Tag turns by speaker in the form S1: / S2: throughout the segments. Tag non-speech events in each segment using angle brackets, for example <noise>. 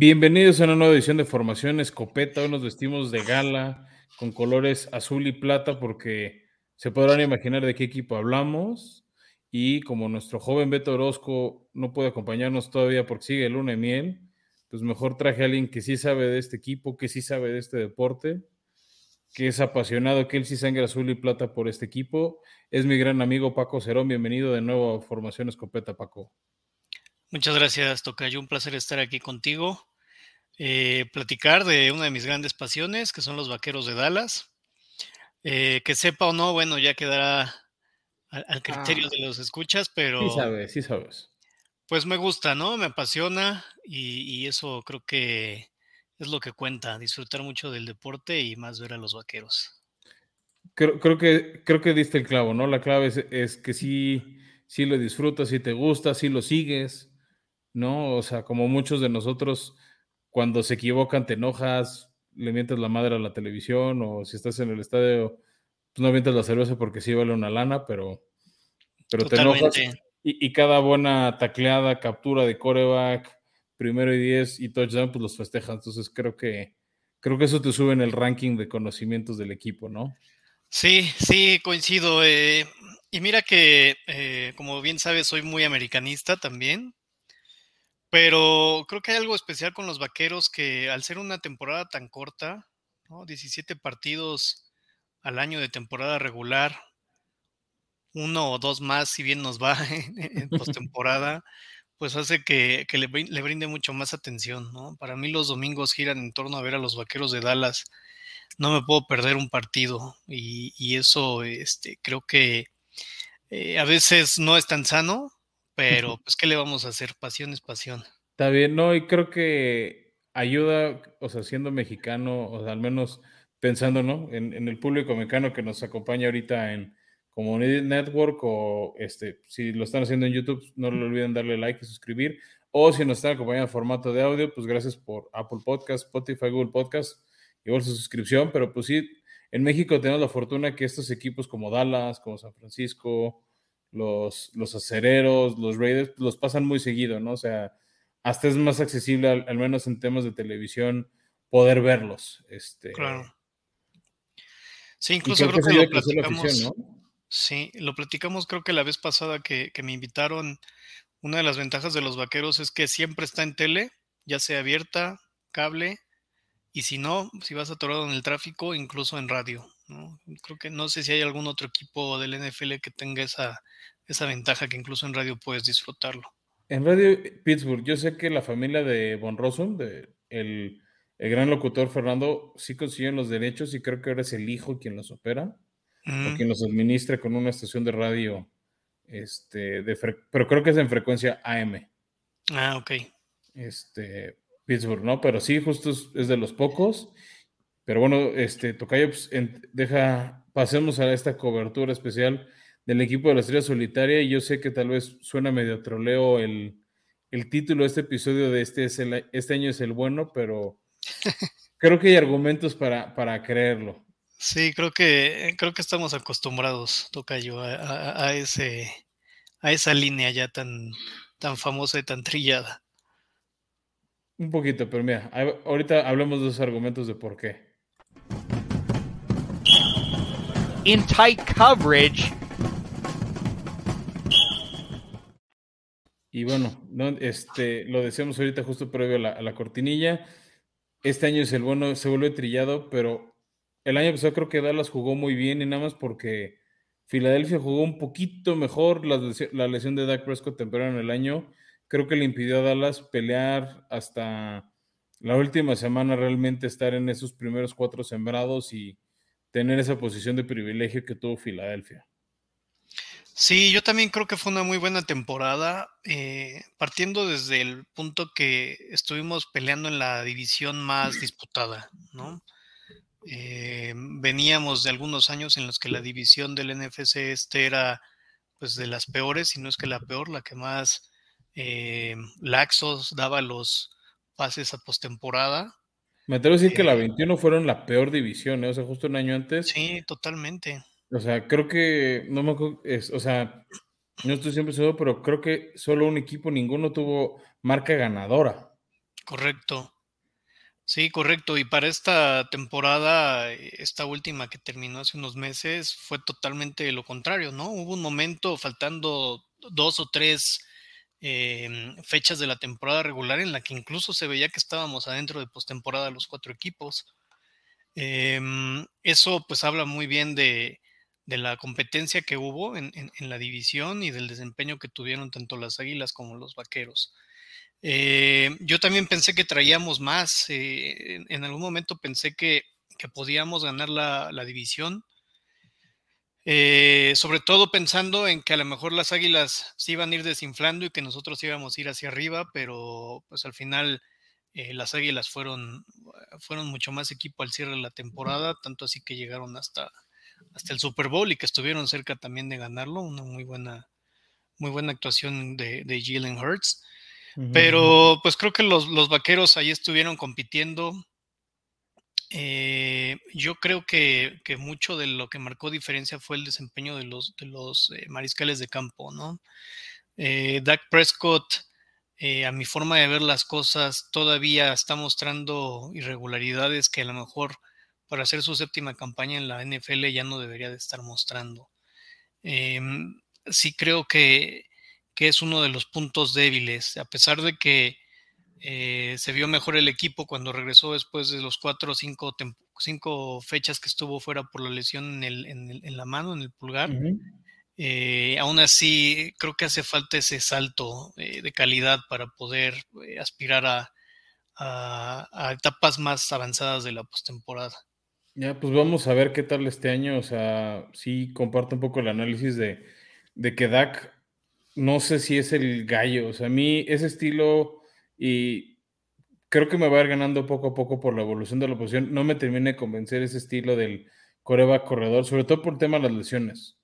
S1: Bienvenidos a una nueva edición de Formación Escopeta. Hoy nos vestimos de gala con colores azul y plata porque se podrán imaginar de qué equipo hablamos. Y como nuestro joven Beto Orozco no puede acompañarnos todavía porque sigue luna de miel, pues mejor traje a alguien que sí sabe de este equipo, que sí sabe de este deporte, que es apasionado, que él sí sangre azul y plata por este equipo. Es mi gran amigo Paco Cerón. Bienvenido de nuevo a Formación Escopeta, Paco.
S2: Muchas gracias, Tocayo. Un placer estar aquí contigo. Eh, platicar de una de mis grandes pasiones, que son los vaqueros de Dallas. Eh, que sepa o no, bueno, ya quedará al, criterio ah. de los escuchas, pero.
S1: Sí sabes, sí sabes.
S2: Pues me gusta, ¿no? Me apasiona y, eso creo que es lo que cuenta, disfrutar mucho del deporte y más ver a los vaqueros.
S1: Creo, que, creo que diste el clavo, ¿no? La clave es, que sí, sí lo disfrutas, sí te gusta, sí lo sigues, ¿no? O sea, como muchos de nosotros, cuando se equivocan, te enojas, le mientes la madre a la televisión, o si estás en el estadio, pues no mientes la cerveza porque sí vale una lana, pero, pero te enojas. Y, cada buena tacleada, captura de coreback, primero y diez y touchdown, pues los festejas. Entonces creo que creo que eso te sube en el ranking de conocimientos del equipo, ¿no?
S2: Sí, sí, coincido. Eh, y mira que, eh, como bien sabes, soy muy americanista también. Pero creo que hay algo especial con los vaqueros que al ser una temporada tan corta, ¿no? 17 partidos al año de temporada regular, uno o dos más, si bien nos va <laughs> en, postemporada, pues hace que, le, brinde mucho más atención, ¿no? Para mí los domingos giran en torno a ver a los vaqueros de Dallas. No me puedo perder un partido y, eso este, creo que eh, a veces no es tan sano, pero pues, ¿qué le vamos a hacer? Pasión es pasión.
S1: Está bien, no, y creo que ayuda, o sea, siendo mexicano, o sea, al menos pensando, ¿no? En, en el público mexicano que nos acompaña ahorita en Community Network o este, si lo están haciendo en YouTube, no lo olviden darle like y suscribir. O si nos están acompañando en formato de audio, pues gracias por Apple Podcast, Spotify, Google Podcast, igual su suscripción. Pero pues sí, en México tenemos la fortuna que estos equipos como Dallas, como San Francisco, los, los acereros, los Raiders, los pasan muy seguido, ¿no? O sea, hasta es más accesible, al, menos en temas de televisión, poder verlos. Este,
S2: claro. Sí, incluso creo, que, lo platicamos. Sí, lo platicamos creo que la vez pasada que, que, me invitaron. Una de las ventajas de los vaqueros es que siempre está en tele, ya sea abierta, cable, y si no, si vas atorado en el tráfico, incluso en radio. Creo que no sé si hay algún otro equipo del NFL que tenga esa, esa ventaja que incluso en radio puedes disfrutarlo.
S1: En Radio Pittsburgh, yo sé que la familia de Von Rossum, de el, gran locutor Fernando, sí consiguieron los derechos y creo que ahora es el hijo quien los opera o quien los administra con una estación de radio, este, de pero creo que es en frecuencia AM.
S2: Ah, ok.
S1: Este, Pittsburgh, ¿no? Pero sí, justo es, de los pocos. Pero bueno, este, Tocayo, pues, deja, pasemos a esta cobertura especial del equipo de la Estrella Solitaria. Y yo sé que tal vez suena medio troleo el, título de este episodio de este, es este año es el bueno, pero <laughs> creo que hay argumentos para, para creerlo.
S2: Sí, creo que, creo que estamos acostumbrados, Tocayo, a, a, ese, a esa línea ya tan, tan famosa y tan trillada.
S1: Un poquito, pero mira, ahorita hablemos de los argumentos de por qué. In tight coverage. Y bueno, no, este, lo decíamos ahorita justo previo a la, cortinilla. Este año es el bueno, se vuelve trillado, pero el año pasado creo que Dallas jugó muy bien y nada más porque Filadelfia jugó un poquito mejor la, la lesión de Dak Prescott temprano en el año creo que le impidió a Dallas pelear hasta la última semana realmente estar en esos primeros cuatro sembrados y tener esa posición de privilegio que tuvo Filadelfia.
S2: Sí, yo también creo que fue una muy buena temporada, eh, partiendo desde el punto que estuvimos peleando en la división más disputada, ¿no? Eh, veníamos de algunos años en los que la división del NFC este era pues de las peores, si no es que la peor, la que más eh, Laxos daba los pases a postemporada.
S1: Me atrevo a decir que la 21 eh, fueron la peor división, ¿eh? o sea, justo un año antes.
S2: Sí, totalmente.
S1: O sea, creo que, no me es, o sea, no estoy siempre seguro, pero creo que solo un equipo, ninguno tuvo marca ganadora.
S2: Correcto. Sí, correcto. Y para esta temporada, esta última que terminó hace unos meses, fue totalmente lo contrario, ¿no? Hubo un momento faltando dos o tres em, fechas de la temporada regular en la que incluso se veía que estábamos adentro de postemporada los cuatro equipos. Em, eso pues habla muy bien de, la competencia que hubo en, la división y del desempeño que tuvieron tanto las Águilas como los Vaqueros. Eh, yo también pensé que traíamos más. Eh, en, algún momento pensé que, podíamos ganar la, división. Eh, sobre todo pensando en que a lo mejor las águilas se iban a ir desinflando y que nosotros íbamos a ir hacia arriba, pero pues al final las águilas fueron, fueron mucho más equipo al cierre de la temporada, tanto así que llegaron hasta, hasta el Super Bowl y que estuvieron cerca también de ganarlo. Una muy buena, muy buena actuación de, de Jalen Hurts. Pero pues creo que los, vaqueros ahí estuvieron compitiendo. Eh, yo creo que, mucho de lo que marcó diferencia fue el desempeño de los, eh, mariscales de campo, ¿no? Eh, Dak Prescott, a mi forma de ver las cosas, todavía está mostrando irregularidades que a lo mejor para hacer su séptima campaña en la NFL ya no debería de estar mostrando. Em, sí creo que es uno de los puntos débiles, a pesar de que eh, se vio mejor el equipo cuando regresó después de los cuatro o cinco, cinco fechas que estuvo fuera por la lesión en, la mano, en el pulgar. Eh, aún así, creo que hace falta ese salto eh, de calidad para poder aspirar a, a, etapas más avanzadas de la postemporada.
S1: Ya, pues vamos a ver qué tal este año. O sea, sí comparto un poco el análisis de, de que Dak no sé si es el gallo. O sea, a mí ese estilo y creo que me va a ir ganando poco a poco por la evolución de la posición. No me termine de convencer ese estilo del coreba corredor, sobre todo por el tema de las lesiones.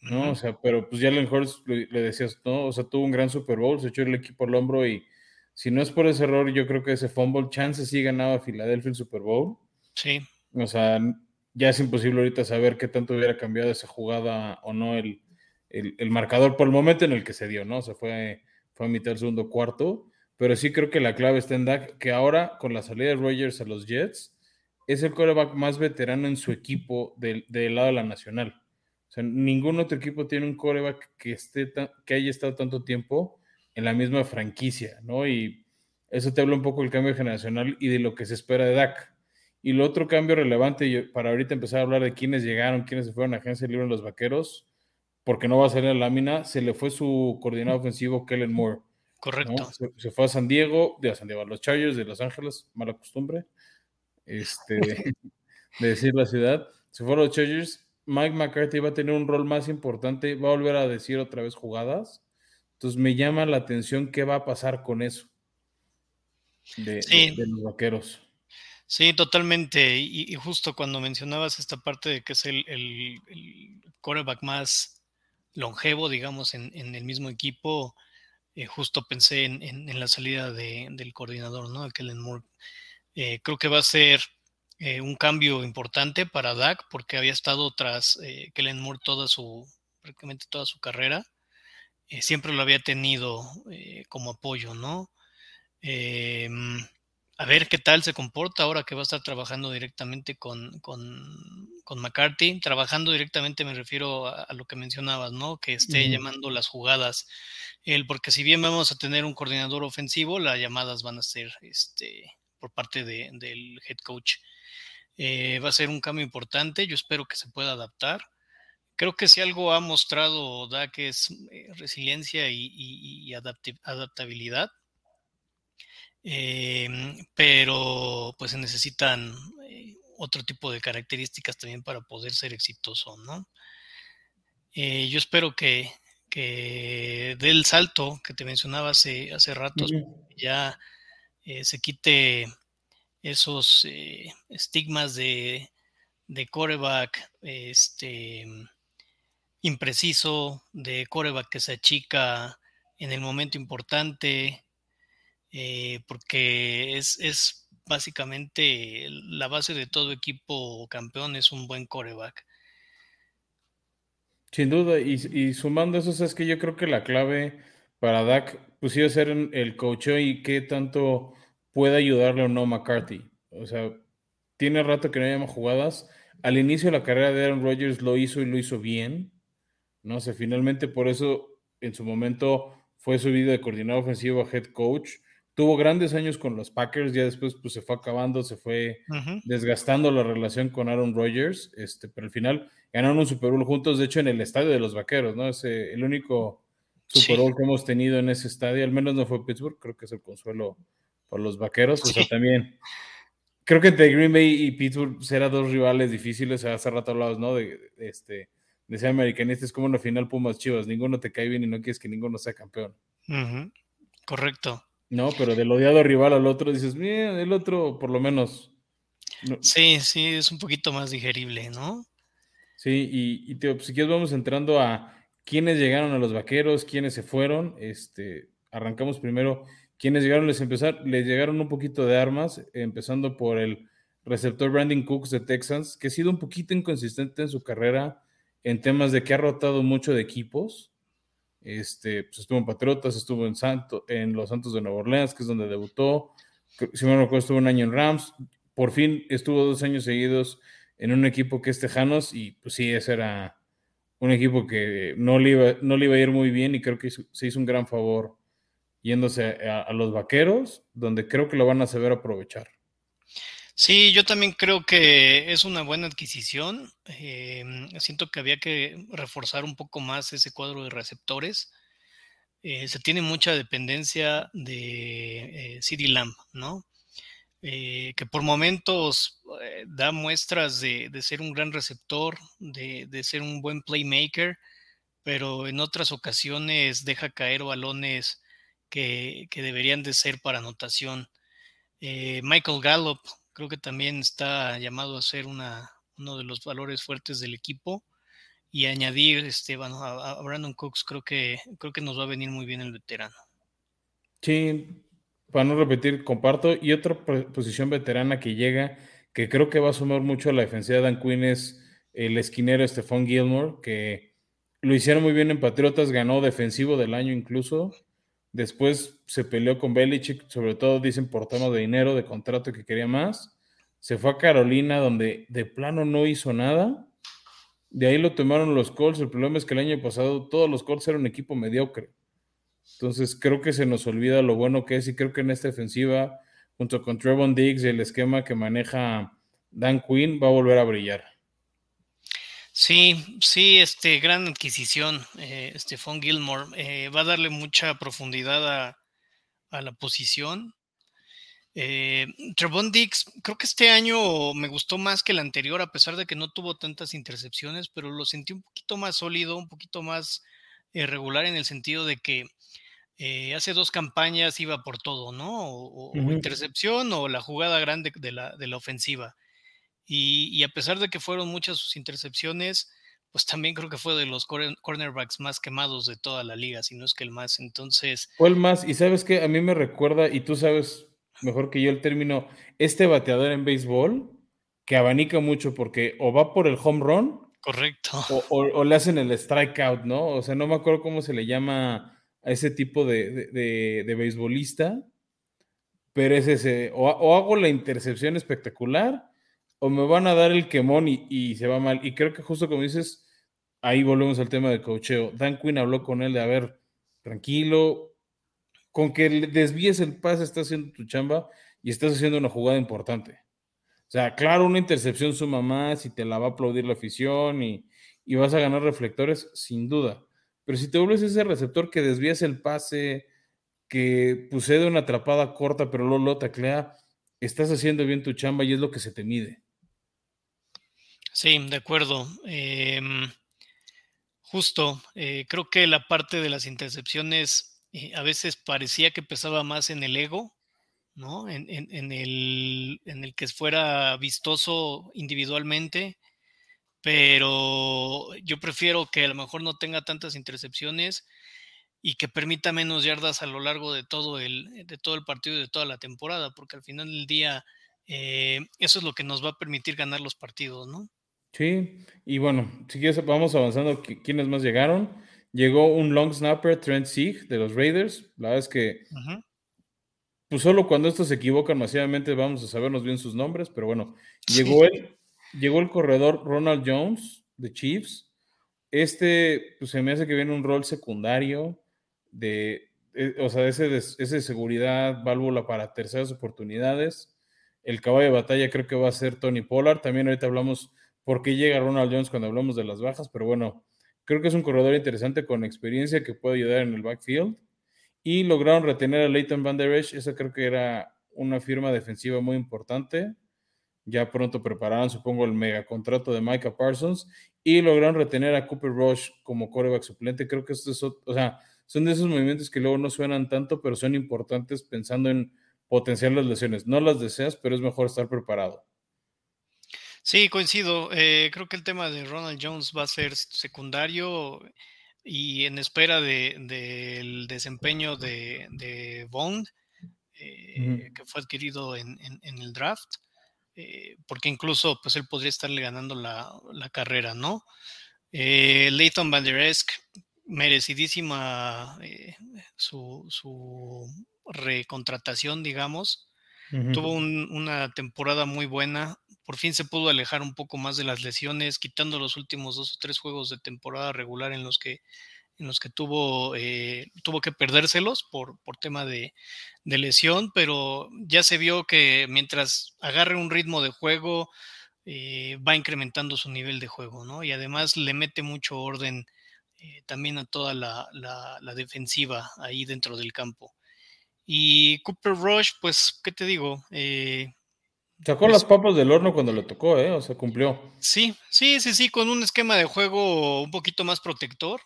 S1: ¿no? O sea, pero pues ya mejor le, le, decías, ¿no? O sea, tuvo un gran Super Bowl, se echó el equipo al hombro y si no es por ese error, yo creo que ese fumble chance sí ganaba Filadelfia el Super Bowl.
S2: Sí.
S1: O sea, ya es imposible ahorita saber qué tanto hubiera cambiado esa jugada o no el, el, marcador por el momento en el que se dio, ¿no? Se fue, fue a mitad del segundo cuarto, pero sí creo que la clave está en Dak, que ahora con la salida de Rogers a los Jets, es el coreback más veterano en su equipo del, lado de la nacional. O sea, ningún otro equipo tiene un coreback que, esté que haya estado tanto tiempo en la misma franquicia, ¿no? Y eso te habla un poco del cambio generacional y de lo que se espera de Dak. Y el otro cambio relevante, para ahorita empezar a hablar de quiénes llegaron, quiénes se fueron a agencia libre en los vaqueros, porque no va a salir la lámina, se le fue su coordinador ofensivo, Kellen Moore.
S2: Correcto.
S1: Se, fue a San Diego, de San Diego, a los Chargers de Los Ángeles, mala costumbre este, <laughs> de, decir la ciudad. Se fue a los Chargers. Mike McCarthy va a tener un rol más importante, va a volver a decir otra vez jugadas. Entonces me llama la atención qué va a pasar con eso de, los vaqueros.
S2: Sí, totalmente. Y, justo cuando mencionabas esta parte de que es el, el, el quarterback más longevo, digamos, en, el mismo equipo, eh, justo pensé en, la salida del coordinador, ¿no? Kellen Moore. Eh, creo que va a ser eh, un cambio importante para Dak porque había estado tras Kellen Moore toda su, prácticamente toda su carrera. siempre lo había tenido como apoyo, ¿no? Em, a ver qué tal se comporta ahora que va a estar trabajando directamente con, McCarthy. Trabajando directamente me refiero a, lo que mencionabas, ¿no? Que esté llamando las jugadas. Él, porque si bien vamos a tener un coordinador ofensivo, las llamadas van a ser este, por parte del head coach. Eh, va a ser un cambio importante. Yo espero que se pueda adaptar. Creo que si algo ha mostrado Dak es eh, resiliencia y, adaptabilidad Em, pero pues se necesitan eh, otro tipo de características también para poder ser exitoso, ¿no? Eh, yo espero que, que dé el salto que te mencionaba hace, hace rato, ya eh, se quite esos estigmas de, de coreback este, impreciso, de coreback que se achica en el momento importante, eh, porque es, básicamente la base de todo equipo campeón, es un buen coreback.
S1: Sin duda, y, sumando eso, es que yo creo que la clave para Dak pues iba a ser el coach y qué tanto puede ayudarle o no McCarthy. O sea, tiene rato que no llama jugadas. Al inicio de la carrera de Aaron Rodgers lo hizo y lo hizo bien. No sé, finalmente por eso en su momento fue subido de coordinador ofensivo a head coach. Tuvo grandes años con los Packers, ya después pues, se fue acabando, se fue desgastando la relación con Aaron Rodgers, este, pero al final ganaron un Super Bowl juntos, de hecho en el estadio de los Vaqueros, ¿no? Es el único Super Bowl que hemos tenido en ese estadio, al menos no fue Pittsburgh, creo que es el consuelo por los Vaqueros, o sea, también creo que entre Green Bay y Pittsburgh serán dos rivales difíciles, hace rato hablados, ¿no? De, este, de ser americanista, es como una final Pumas Chivas, ninguno te cae bien y no quieres que ninguno sea campeón.
S2: Correcto.
S1: No, pero del odiado rival al otro dices, mira, el otro por lo menos.
S2: Sí, sí, es un poquito más digerible, ¿no?
S1: Sí, y, y pues, si quieres vamos entrando a quiénes llegaron a los vaqueros, quiénes se fueron. Este, arrancamos primero quienes llegaron, les empezar, les llegaron un poquito de armas, empezando por el receptor Brandon Cooks de Texans, que ha sido un poquito inconsistente en su carrera en temas de que ha rotado mucho de equipos. Este, pues estuvo en Patriotas, estuvo en, Santo, en los Santos de Nueva Orleans, que es donde debutó. Si me recuerdo, estuvo un año en Rams. Por fin estuvo dos años seguidos en un equipo que es Tejanos, y pues sí, ese era un equipo que no le iba, no le iba a ir muy bien, y creo que se hizo un gran favor yéndose a, los vaqueros, donde creo que lo van a saber aprovechar.
S2: Sí, yo también creo que es una buena adquisición. Eh, siento que había que reforzar un poco más ese cuadro de receptores. Eh, se tiene mucha dependencia de eh, CD Lamb, ¿no? que por momentos da muestras de, ser un gran receptor, de, de, ser un buen playmaker, pero en otras ocasiones deja caer balones que, deberían de ser para anotación. Eh, Michael Gallup creo que también está llamado a ser una, uno de los valores fuertes del equipo y añadir este, a, Brandon Cooks creo que, creo que nos va a venir muy bien el veterano.
S1: Sí, para no repetir, comparto. Y otra posición veterana que llega, que creo que va a sumar mucho a la defensiva de Dan Quinn es el esquinero Stephon Gilmore, que lo hicieron muy bien en Patriotas, ganó defensivo del año incluso. Después se peleó con Belichick, sobre todo dicen por tema de dinero, de contrato que quería más. Se fue a Carolina, donde de plano no hizo nada. De ahí lo tomaron los Colts. El problema es que el año pasado todos los Colts eran un equipo mediocre. Entonces creo que se nos olvida lo bueno que es y creo que en esta ofensiva, junto con Trevon Diggs y el esquema que maneja Dan Quinn, va a volver a brillar.
S2: Sí, sí, este, gran adquisición, eh, Stephon Gilmore. Eh, va a darle mucha profundidad a, la posición. Eh, Trevon Dix, creo que este año me gustó más que el anterior, a pesar de que no tuvo tantas intercepciones, pero lo sentí un poquito más sólido, un poquito más eh, regular en el sentido de que hace dos campañas iba por todo, ¿no? O, intercepción o la jugada grande de la, de la ofensiva. Y, a pesar de que fueron muchas sus intercepciones, pues también creo que fue de los cornerbacks más quemados de toda la liga, si no es que el más. Entonces.
S1: Fue el más, y sabes que a mí me recuerda, y tú sabes mejor que yo el término, este bateador en béisbol que abanica mucho porque o va por el home run.
S2: Correcto.
S1: O, le hacen el strikeout, ¿no? O sea, no me acuerdo cómo se le llama a ese tipo de, de, de, beisbolista, pero es ese, o hago la intercepción espectacular o me van a dar el quemón y, se va mal. Y creo que justo como dices, ahí volvemos al tema del cocheo. Dan Quinn habló con él de, a ver, tranquilo, con que desvíes el pase estás haciendo tu chamba y estás haciendo una jugada importante. O sea, claro, una intercepción suma más y te la va a aplaudir la afición y, vas a ganar reflectores, sin duda. Pero si te vuelves ese receptor que desvías el pase, que de una atrapada corta, pero luego lo taclea, estás haciendo bien tu chamba y es lo que se te mide.
S2: Sí, de acuerdo. Em, justo, eh, creo que la parte de las intercepciones eh, a veces parecía que pesaba más en el ego, ¿no? En, el, que fuera vistoso individualmente, pero yo prefiero que a lo mejor no tenga tantas intercepciones y que permita menos yardas a lo largo de todo el, de todo el partido y de toda la temporada, porque al final del día eh, eso es lo que nos va a permitir ganar los partidos, ¿no?
S1: Sí, y bueno, si quieres, vamos avanzando. ¿Quiénes más llegaron? Llegó un long snapper, Trent Sieg, de los Raiders. La verdad es que pues solo cuando estos se equivocan masivamente vamos a sabernos bien sus nombres, pero bueno, llegó él, llegó el corredor Ronald Jones de Chiefs. Este, pues se me hace que viene un rol secundario de, eh, o sea, ese de, ese de seguridad, válvula para terceras oportunidades. El caballo de batalla creo que va a ser Tony Pollard. También ahorita hablamos por qué llega Ronald Jones cuando hablamos de las bajas, pero bueno, creo que es un corredor interesante con experiencia que puede ayudar en el backfield y lograron retener a Leighton Van Der Esch. Esa creo que era una firma defensiva muy importante. Ya pronto prepararon, supongo, el mega contrato de Micah Parsons y lograron retener a Cooper Rush como coreback suplente. Creo que o sea, son de esos movimientos que luego no suenan tanto, pero son importantes pensando en potenciar las lesiones. No las deseas, pero es mejor estar preparado.
S2: Sí, coincido. Eh, creo que el tema de Ronald Jones va a ser secundario y en espera del desempeño de, Bond, eh, que fue adquirido en, el draft, eh, porque incluso pues él podría estarle ganando la, carrera, ¿no? Leighton Van Der Esk, merecidísima su, su, recontratación, digamos. Tuvo una temporada muy buena. Por fin se pudo alejar un poco más de las lesiones, quitando los últimos dos o tres juegos de temporada regular en los que, en los que tuvo, eh, tuvo que perdérselos por, por tema de, lesión, pero ya se vio que mientras agarre un ritmo de juego, eh, va incrementando su nivel de juego, ¿no? Y además le mete mucho orden eh, también a toda la, la defensiva ahí dentro del campo. Y Cooper Rush, pues, ¿qué te digo? Eh,
S1: Sacó las papas del horno cuando le tocó, ¿eh? O sea, cumplió.
S2: Sí, sí, sí, sí, con un esquema de juego un poquito más protector,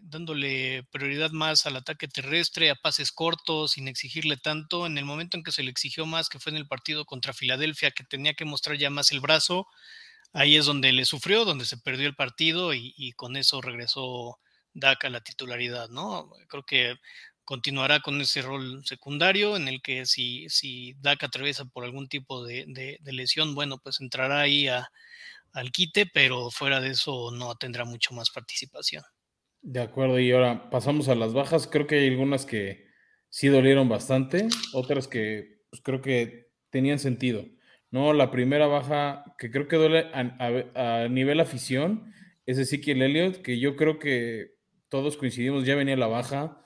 S2: dándole prioridad más al ataque terrestre, a pases cortos, sin exigirle tanto. En el momento en que se le exigió más, que fue en el partido contra Filadelfia, que tenía que mostrar ya más el brazo, ahí es donde le sufrió, donde se perdió el partido y, y con eso regresó Dak a la titularidad, ¿no? Creo que continuará con ese rol secundario en el que si, si Dak atraviesa por algún tipo de, lesión, bueno, pues entrará ahí al quite, pero fuera de eso no tendrá mucho más participación.
S1: De acuerdo, y ahora pasamos a las bajas. Creo que hay algunas que sí dolieron bastante, otras que pues, creo que tenían sentido. No, la primera baja que creo que duele a, a nivel afición es Ezequiel Elliott, que yo creo que todos coincidimos, ya venía la baja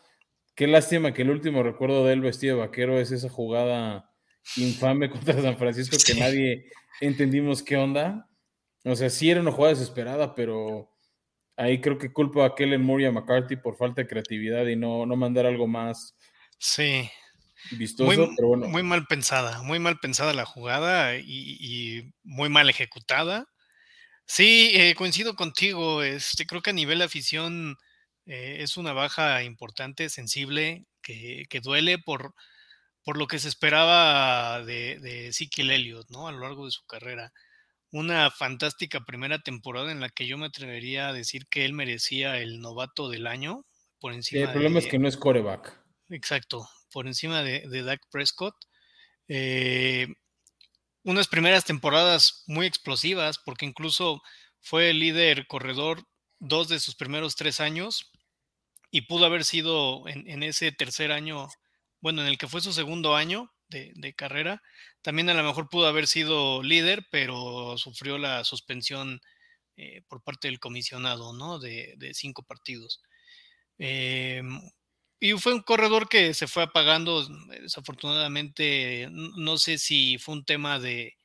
S1: Qué lástima que el último recuerdo de él vestido de vaquero es esa jugada infame <laughs> contra San Francisco que nadie entendimos qué onda. O sea, sí era una jugada desesperada, pero ahí creo que culpo a Kellen Moore y a McCarthy por falta de creatividad y no, no mandar algo más
S2: sí.
S1: vistoso, muy, pero bueno.
S2: Muy mal pensada, muy mal pensada la jugada y, muy mal ejecutada. Sí, eh, coincido contigo. Este, creo que a nivel afición eh, es una baja importante, sensible, que, duele por, por lo que se esperaba de, de Ezekiel Elliott, ¿no? A lo largo de su carrera. Una fantástica primera temporada en la que yo me atrevería a decir que él merecía el novato del año por encima.
S1: el problema es que no es coreback.
S2: Exacto, por encima de, de Dak Prescott. Eh, unas primeras temporadas muy explosivas, porque incluso fue el líder corredor dos de sus primeros tres años y pudo haber sido en, ese tercer año, bueno, en el que fue su segundo año de, carrera, también a lo mejor pudo haber sido líder, pero sufrió la suspensión eh, por parte del comisionado, ¿no? De, cinco partidos. Em, y fue un corredor que se fue apagando, desafortunadamente, no sé si fue un tema de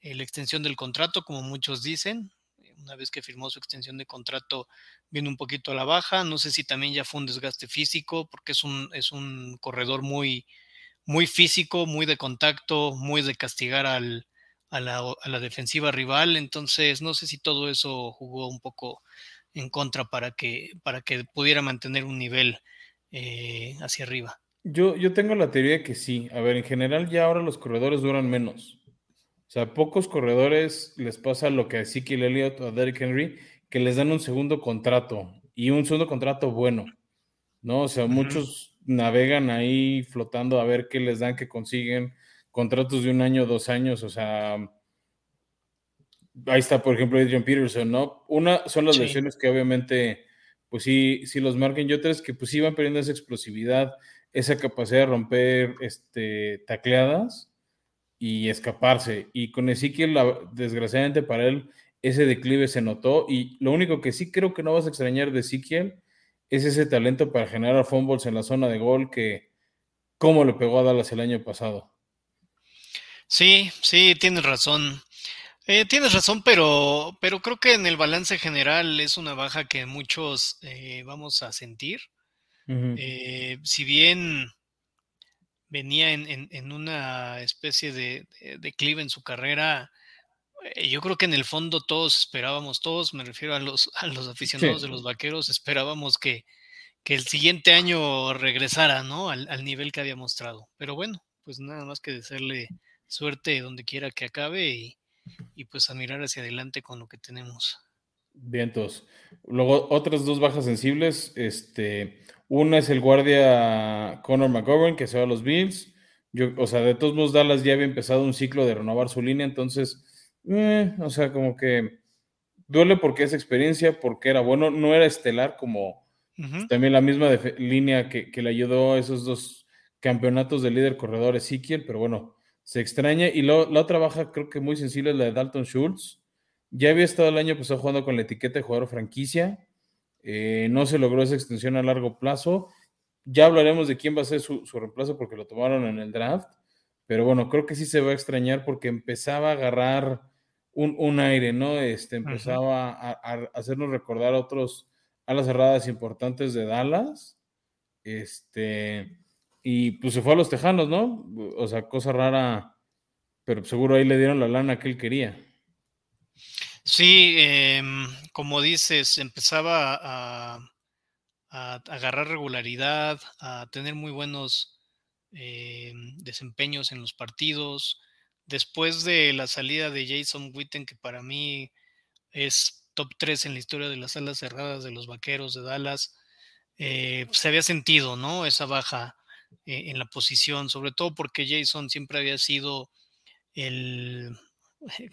S2: eh, la extensión del contrato, como muchos dicen, una vez que firmó su extensión de contrato, viene un poquito a la baja. No sé si también ya fue un desgaste físico, porque es un, es un corredor muy, muy físico, muy de contacto, muy de castigar al, a, la, defensiva rival. Entonces, no sé si todo eso jugó un poco en contra para que, para que pudiera mantener un nivel eh, hacia arriba.
S1: Yo, yo tengo la teoría de que sí. A ver, en general ya ahora los corredores duran menos. O sea, pocos corredores les pasa lo que a Ezekiel Elliott o a Derrick Henry, que les dan un segundo contrato y un segundo contrato bueno, ¿no? O sea, muchos navegan ahí flotando a ver qué les dan, qué consiguen, contratos de un año, dos años, o sea, ahí está, por ejemplo, Adrian Peterson, ¿no? Una son las lesiones que obviamente, pues sí, sí los marquen, y otras que pues sí van perdiendo esa explosividad, esa capacidad de romper este, tacleadas y escaparse. Y con Ezequiel, desgraciadamente para él, ese declive se notó. Y lo único que sí creo que no vas a extrañar de Ezequiel es ese talento para generar fumbles en la zona de gol que, como lo pegó a Dallas el año pasado.
S2: Sí, sí, tienes razón. Eh, tienes razón, pero, pero creo que en el balance general es una baja que muchos eh, vamos a sentir. Eh, si bien venía en, una especie de, declive en su carrera, yo creo que en el fondo todos esperábamos, todos, me refiero a los, a los aficionados de los vaqueros, esperábamos que, que, el siguiente año regresara, ¿no? Al, al, nivel que había mostrado. Pero bueno, pues nada más que desearle suerte donde quiera que acabe y, y pues a mirar hacia adelante con lo que tenemos.
S1: Vientos. Luego, otras dos bajas sensibles. Este, una es el guardia Conor McGovern, que se va a los Bills. Yo, o sea, de todos modos, Dallas ya había empezado un ciclo de renovar su línea, entonces, eh, o sea, como que duele porque es experiencia, porque era bueno, no era estelar como también la misma línea que, que, le ayudó a esos dos campeonatos de líder corredor Ezequiel, pero bueno, se extraña. Y la otra baja, creo que muy sensible, es la de Dalton Schultz. Ya había estado el año pasado jugando con la etiqueta de jugador franquicia. Eh, no se logró esa extensión a largo plazo. Ya hablaremos de quién va a ser su, reemplazo porque lo tomaron en el draft. Pero bueno, creo que sí se va a extrañar porque empezaba a agarrar un, aire, ¿no? Este, empezaba a, hacernos recordar a otros alas cerradas importantes de Dallas. Este, y pues se fue a los Tejanos, ¿no? O sea, cosa rara, pero seguro ahí le dieron la lana que él quería.
S2: Sí, em, como dices, empezaba a, agarrar regularidad, a tener muy buenos em, desempeños en los partidos. Después de la salida de Jason Witten, que para mí es top 3 en la historia de las alas cerradas de los Vaqueros de Dallas, eh, se había sentido, ¿no? Esa baja eh, en la posición, sobre todo porque Jason siempre había sido el,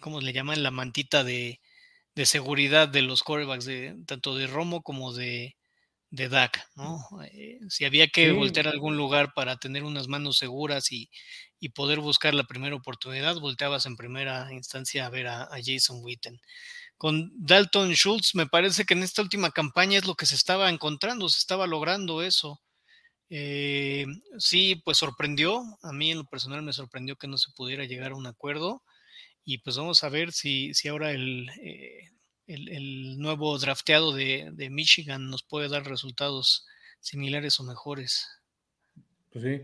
S2: ¿cómo le llaman? La mantita de, de seguridad de los quarterbacks, de, tanto de Romo como de, de Dak, ¿no? Eh, si había que voltear a algún lugar para tener unas manos seguras y, y, poder buscar la primera oportunidad, volteabas en primera instancia a ver a, a Jason Witten. Con Dalton Schultz, me parece que en esta última campaña es lo que se estaba encontrando, se estaba logrando eso. Eh, sí, pues sorprendió, a mí en lo personal me sorprendió que no se pudiera llegar a un acuerdo y pues vamos a ver si, si ahora el, eh, el, nuevo drafteado de, Michigan nos puede dar resultados similares o mejores.
S1: Pues sí,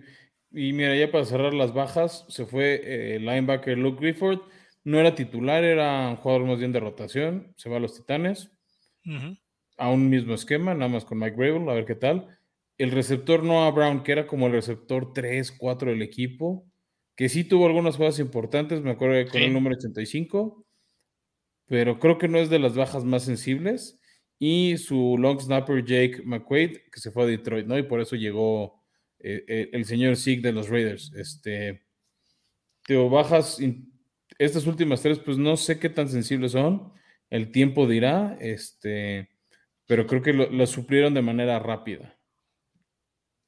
S1: y mira, ya para cerrar las bajas, se fue eh, el linebacker Luke Grifford, no era titular, era un jugador más bien de rotación, se va a los Titanes, a un mismo esquema, nada más con Mike Gravel, a ver qué tal. El receptor Noah Brown, que era como el receptor 3, 4 del equipo, que sí tuvo algunas jugadas importantes, me acuerdo con el número 85, pero creo que no es de las bajas más sensibles. Y su long snapper Jake McQuaid, que se fue a Detroit, ¿no? Y por eso llegó eh, eh, el señor Sig de los Raiders. Este, teo, bajas, estas últimas tres, pues no sé qué tan sensibles son. El tiempo dirá, este, pero creo que lo suplieron de manera rápida.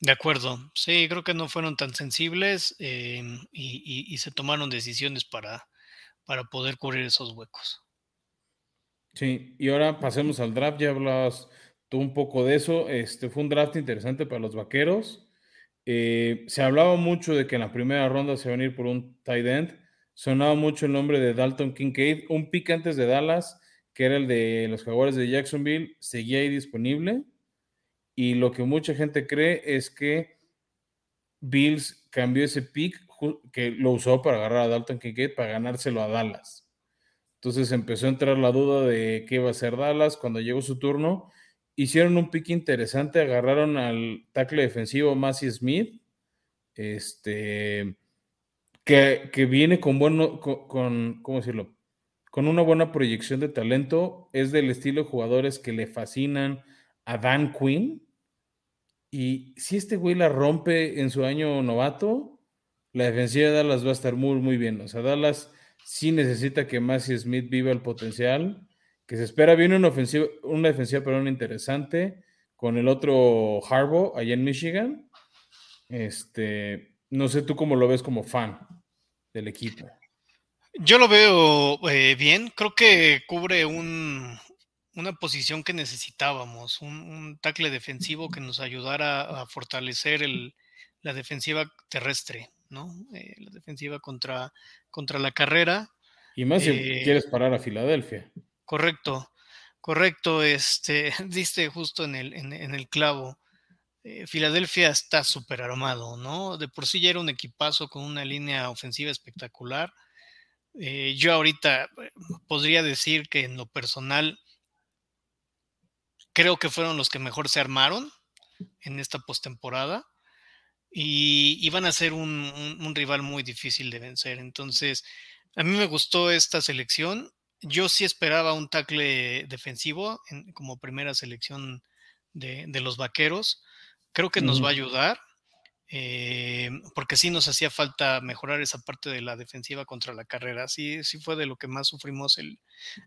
S2: De acuerdo. Sí, creo que no fueron tan sensibles em, y, se tomaron decisiones para, para poder cubrir esos huecos.
S1: Sí, y ahora pasemos al draft. Ya hablabas tú un poco de eso. Este fue un draft interesante para los vaqueros. Eh, se hablaba mucho de que en la primera ronda se iban a ir por un tight end. Sonaba mucho el nombre de Dalton Kincaid, un pick antes de Dallas, que era el de los jugadores de Jacksonville, seguía ahí disponible y lo que mucha gente cree es que Bills cambió ese pick que lo usó para agarrar a Dalton Kincaid para ganárselo a Dallas. Entonces empezó a entrar la duda de qué iba a hacer Dallas cuando llegó su turno. Hicieron un pick interesante, agarraron al tackle defensivo Massey Smith, este, que, que viene con bueno, con, con, ¿cómo decirlo? Con una buena proyección de talento, es del estilo de jugadores que le fascinan a Dan Quinn, y si este güey la rompe en su año novato, la defensiva de Dallas va a estar muy, muy bien. O sea, Dallas sí necesita que Massey Smith viva el potencial, que se espera. Viene una, ofensiva, una defensiva, pero interesante, con el otro Harbaugh allá en Michigan. Este, no sé tú cómo lo ves como fan del equipo.
S2: Yo lo veo eh, bien, creo que cubre un, una posición que necesitábamos, un, tackle defensivo que nos ayudara a fortalecer el, la defensiva terrestre, ¿no? Eh, la defensiva contra, contra la carrera.
S1: Y más si eh, quieres parar a Filadelfia.
S2: Correcto, correcto. Este, <laughs> diste justo en el, en, el clavo. Eh, Filadelfia está súper armado, ¿no? De por sí ya era un equipazo con una línea ofensiva espectacular. yo ahorita podría decir que en lo personal creo que fueron los que mejor se armaron en esta postemporada y iban a ser un, rival muy difícil de vencer. Entonces, a mí me gustó esta selección. Yo sí esperaba un tackle defensivo como primera selección de, los vaqueros. Creo que nos va a ayudar. Eh, porque sí nos hacía falta mejorar esa parte de la defensiva contra la carrera. Sí, sí fue de lo que más sufrimos en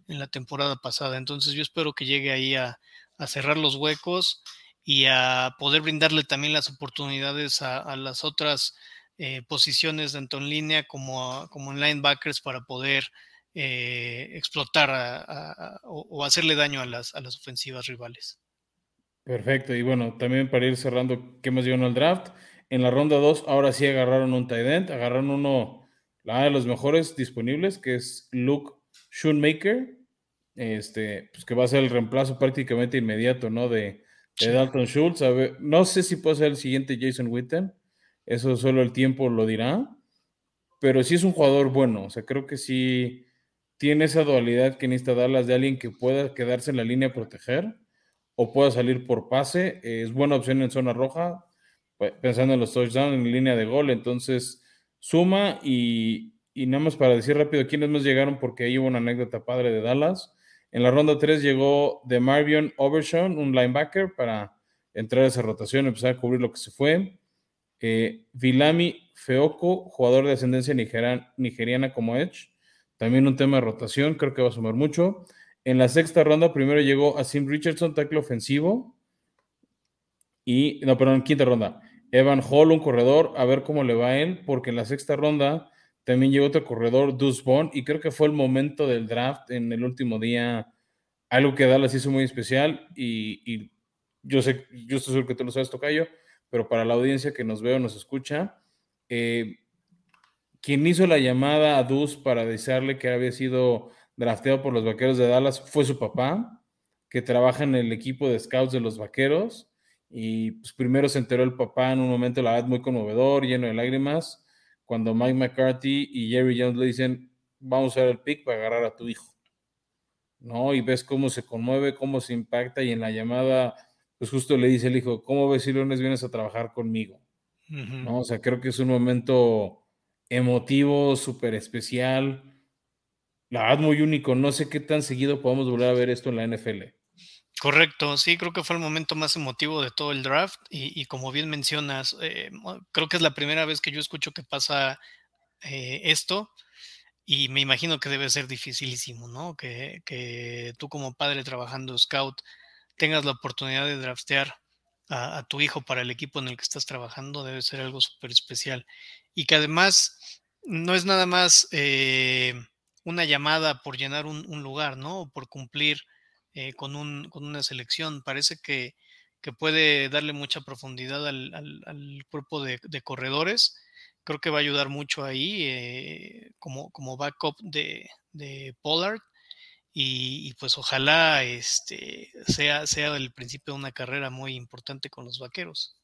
S2: la temporada pasada. Entonces yo espero que llegue ahí a, a cerrar los huecos y a poder brindarle también las oportunidades a, las otras eh, posiciones tanto en línea como, como en linebackers para poder eh, explotar o, hacerle daño a las, a las ofensivas rivales.
S1: Perfecto, y bueno, también para ir cerrando, ¿qué más en al draft? En la ronda 2, ahora sí agarraron un tight end, agarraron uno, la de los mejores disponibles, que es Luke Schoonmaker, este, pues que va a ser el reemplazo prácticamente inmediato, ¿no? De, Dalton Schultz. no sé si puede ser el siguiente Jason Witten, eso solo el tiempo lo dirá, pero sí es un jugador bueno, o sea, creo que sí tiene esa dualidad que necesita Dallas de alguien que pueda quedarse en la línea a proteger o pueda salir por pase. Es buena opción en zona roja, pensando en los touchdowns en línea de gol, entonces suma y, y nada más para decir rápido quiénes más llegaron porque ahí hubo una anécdota padre de Dallas. En la ronda 3 llegó de Marvion Overshawn, un linebacker, para entrar a esa rotación, empezar a cubrir lo que se fue. Eh, Vilami Feoko, jugador de ascendencia nigeriana como Edge. También un tema de rotación, creo que va a sumar mucho. En la sexta ronda, primero llegó a Sim Richardson, tackle ofensivo. Y, no, perdón, quinta ronda. Evan Hall, un corredor, a ver cómo le va a él, porque en la sexta ronda también llegó otro corredor, Deuce Bond, y creo que fue el momento del draft en el último día, algo que Dallas hizo muy especial, y, yo sé, yo estoy seguro que tú lo sabes, Tocayo, pero para la audiencia que nos ve o nos escucha, eh, quien hizo la llamada a Deuce para desearle que había sido drafteado por los Vaqueros de Dallas fue su papá, que trabaja en el equipo de scouts de los Vaqueros, y pues primero se enteró el papá en un momento, la verdad, muy conmovedor, lleno de lágrimas, cuando Mike McCarthy y Jerry Jones le dicen, vamos a usar el pick para agarrar a tu hijo. ¿No? Y ves cómo se conmueve, cómo se impacta y en la llamada, pues justo le dice el hijo, ¿cómo ves si lunes vienes a trabajar conmigo? ¿No? O sea, creo que es un momento emotivo, súper especial, la verdad muy único. No sé qué tan seguido podemos volver a ver esto en la NFL.
S2: Correcto, sí, creo que fue el momento más emotivo de todo el draft y, como bien mencionas, eh, creo que es la primera vez que yo escucho que pasa eh, esto y me imagino que debe ser dificilísimo, ¿no? Que, que, tú como padre trabajando scout tengas la oportunidad de draftear a, tu hijo para el equipo en el que estás trabajando, debe ser algo súper especial. Y que además no es nada más eh, una llamada por llenar un, un lugar, ¿no? O por cumplir eh, con, un, con, una selección. Parece que, que, puede darle mucha profundidad al, al, cuerpo de, corredores. Creo que va a ayudar mucho ahí eh, como, como backup de, de Pollard. Y, pues ojalá este, sea, sea el principio de una carrera muy importante con los vaqueros.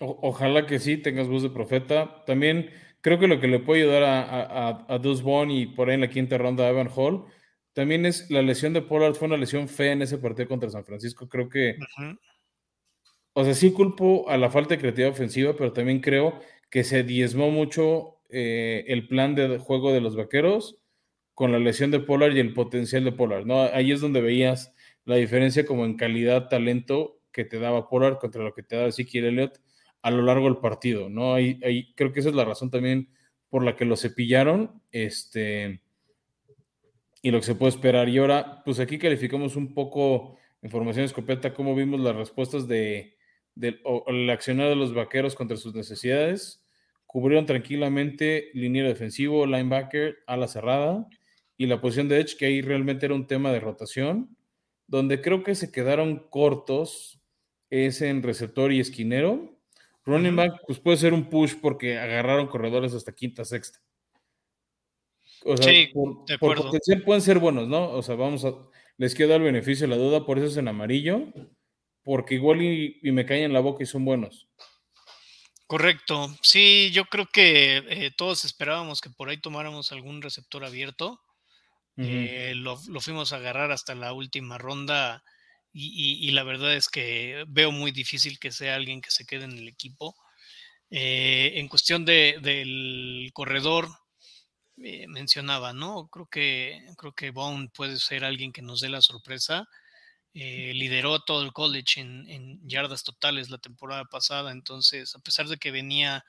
S1: ojalá que sí, tengas voz de profeta. También creo que lo que le puede ayudar a, a, a y por ahí en la quinta ronda a Evan Hall también es la lesión de Pollard fue una lesión fea en ese partido contra San Francisco. Creo que. O sea, sí culpo a la falta de creatividad ofensiva, pero también creo que se diezmó mucho eh, el plan de juego de los vaqueros con la lesión de Pollard y el potencial de Pollard. ¿no? Ahí es donde veías la diferencia como en calidad, talento que te daba Pollard contra lo que te daba Ezekiel Elliott a lo largo del partido. ¿no? Ahí, ahí creo que esa es la razón también por la que lo cepillaron. Este y lo que se puede esperar. Y ahora, pues aquí calificamos un poco información escopeta, cómo vimos las respuestas de, del o, el accionar de los vaqueros contra sus necesidades. Cubrieron tranquilamente línea defensivo, linebacker, ala cerrada y la posición de edge, que ahí realmente era un tema de rotación, donde creo que se quedaron cortos es en receptor y esquinero. Running back, pues puede ser un push porque agarraron corredores hasta quinta, sexta. O sea,
S2: Sí,
S1: por,
S2: de
S1: por
S2: acuerdo.
S1: potencial pueden ser buenos, ¿no? O sea, vamos a. Les quiero dar el beneficio de la duda, por eso es en amarillo, porque igual y, y me caen en la boca y son buenos.
S2: Correcto. Sí, yo creo que eh, todos esperábamos que por ahí tomáramos algún receptor abierto. Eh, lo, lo fuimos a agarrar hasta la última ronda y, y- y la verdad es que veo muy difícil que sea alguien que se quede en el equipo. Eh, en cuestión de, del corredor, eh, mencionaba, ¿no? Creo que, creo que Bone puede ser alguien que nos dé la sorpresa. Eh, lideró todo el college en, en yardas totales la temporada pasada, entonces a pesar de que venía